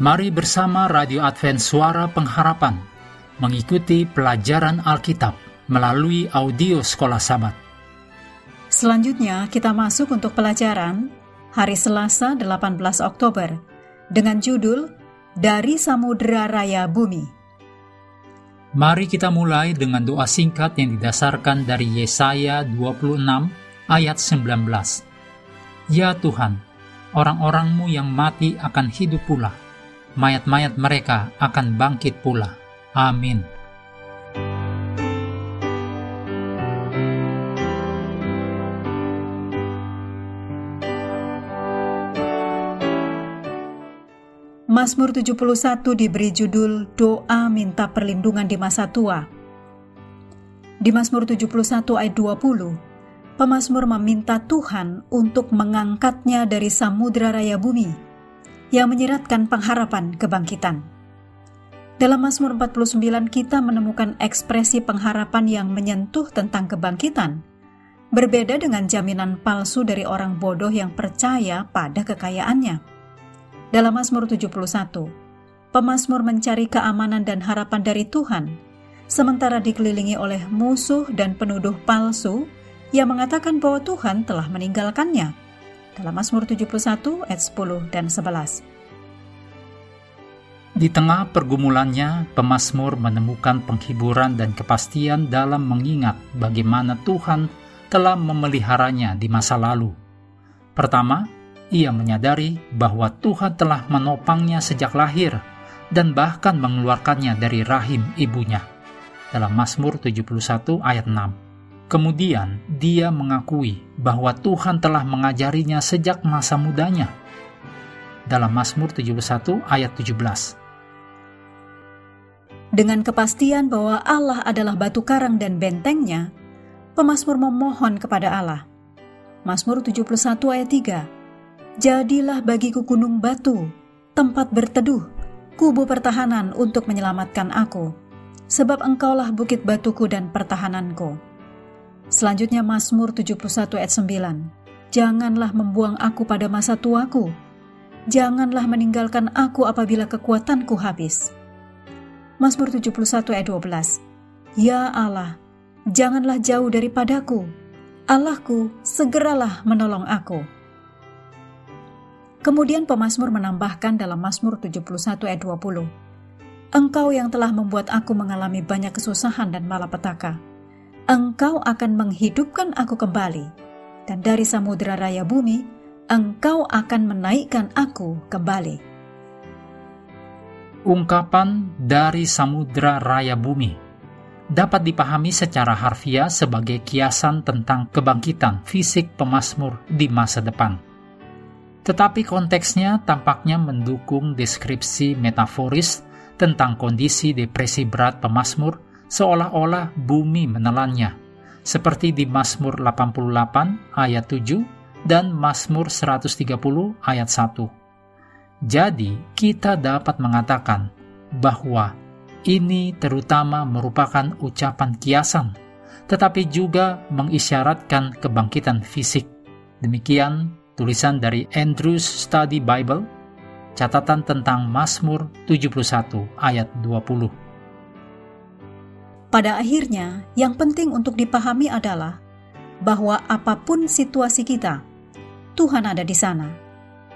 Mari bersama Radio Advent Suara Pengharapan mengikuti pelajaran Alkitab melalui audio Sekolah Sabat. Selanjutnya kita masuk untuk pelajaran hari Selasa 18 Oktober dengan judul Dari Samudera Raya Bumi. Mari kita mulai dengan doa singkat yang didasarkan dari Yesaya 26 ayat 19. Ya Tuhan, orang-orangmu yang mati akan hidup pula mayat-mayat mereka akan bangkit pula. Amin. Mazmur 71 diberi judul Doa Minta Perlindungan di Masa Tua. Di Mazmur 71 ayat 20, pemazmur meminta Tuhan untuk mengangkatnya dari samudera raya bumi yang menyeratkan pengharapan kebangkitan. Dalam Mazmur 49 kita menemukan ekspresi pengharapan yang menyentuh tentang kebangkitan, berbeda dengan jaminan palsu dari orang bodoh yang percaya pada kekayaannya. Dalam Mazmur 71, pemazmur mencari keamanan dan harapan dari Tuhan, sementara dikelilingi oleh musuh dan penuduh palsu yang mengatakan bahwa Tuhan telah meninggalkannya dalam Mazmur 71 ayat 10 dan 11. Di tengah pergumulannya, pemazmur menemukan penghiburan dan kepastian dalam mengingat bagaimana Tuhan telah memeliharanya di masa lalu. Pertama, ia menyadari bahwa Tuhan telah menopangnya sejak lahir dan bahkan mengeluarkannya dari rahim ibunya. Dalam Mazmur 71 ayat 6. Kemudian dia mengakui bahwa Tuhan telah mengajarinya sejak masa mudanya. Dalam Mazmur 71 ayat 17. Dengan kepastian bahwa Allah adalah batu karang dan bentengnya, pemazmur memohon kepada Allah. Mazmur 71 ayat 3. Jadilah bagiku gunung batu, tempat berteduh, kubu pertahanan untuk menyelamatkan aku, sebab engkaulah bukit batuku dan pertahananku. Selanjutnya Mazmur 71 ayat 9. Janganlah membuang aku pada masa tuaku. Janganlah meninggalkan aku apabila kekuatanku habis. Mazmur 71 ayat 12. Ya Allah, janganlah jauh daripadaku. Allahku, segeralah menolong aku. Kemudian pemazmur menambahkan dalam Mazmur 71 ayat 20. Engkau yang telah membuat aku mengalami banyak kesusahan dan malapetaka Engkau akan menghidupkan aku kembali, dan dari samudera raya bumi, Engkau akan menaikkan aku kembali. Ungkapan dari samudera raya bumi dapat dipahami secara harfiah sebagai kiasan tentang kebangkitan fisik pemazmur di masa depan. Tetapi konteksnya tampaknya mendukung deskripsi metaforis tentang kondisi depresi berat pemazmur seolah-olah bumi menelannya, seperti di Mazmur 88 ayat 7 dan Mazmur 130 ayat 1. Jadi, kita dapat mengatakan bahwa ini terutama merupakan ucapan kiasan, tetapi juga mengisyaratkan kebangkitan fisik. Demikian tulisan dari Andrews Study Bible, catatan tentang Mazmur 71 ayat 20. Pada akhirnya, yang penting untuk dipahami adalah bahwa apa pun situasi kita, Tuhan ada di sana.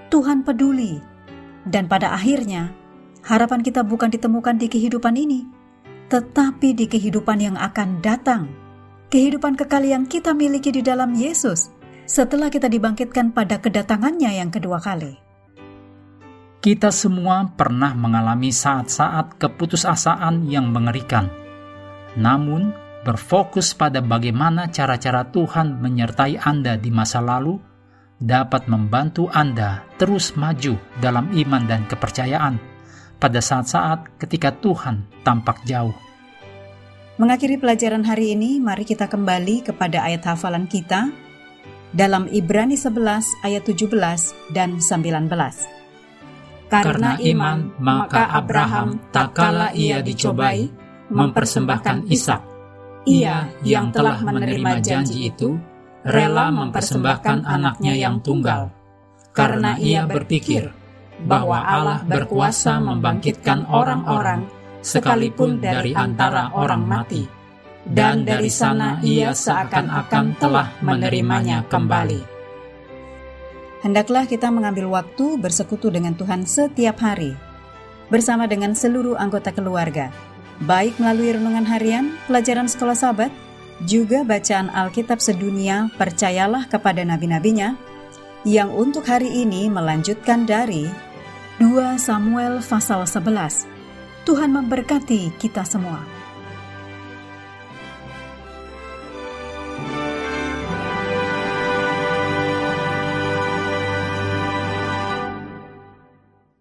Tuhan peduli. Dan pada akhirnya, harapan kita bukan ditemukan di kehidupan ini, tetapi di kehidupan yang akan datang. Kehidupan kekal yang kita miliki di dalam Yesus setelah kita dibangkitkan pada kedatangannya yang kedua kali. Kita semua pernah mengalami saat-saat keputusasaan yang mengerikan namun berfokus pada bagaimana cara-cara Tuhan menyertai Anda di masa lalu dapat membantu Anda terus maju dalam iman dan kepercayaan pada saat-saat ketika Tuhan tampak jauh. Mengakhiri pelajaran hari ini, mari kita kembali kepada ayat hafalan kita dalam Ibrani 11 ayat 17 dan 19. Karena iman, maka Abraham tak kala ia dicobai, mempersembahkan Ishak. Ia yang telah menerima janji itu rela mempersembahkan anaknya yang tunggal, karena ia berpikir bahwa Allah berkuasa membangkitkan orang-orang sekalipun dari antara orang mati, dan dari sana ia seakan-akan telah menerimanya kembali. Hendaklah kita mengambil waktu bersekutu dengan Tuhan setiap hari, bersama dengan seluruh anggota keluarga, baik melalui renungan harian, pelajaran sekolah sahabat, juga bacaan Alkitab sedunia, percayalah kepada nabi-nabinya, yang untuk hari ini melanjutkan dari 2 Samuel pasal 11. Tuhan memberkati kita semua.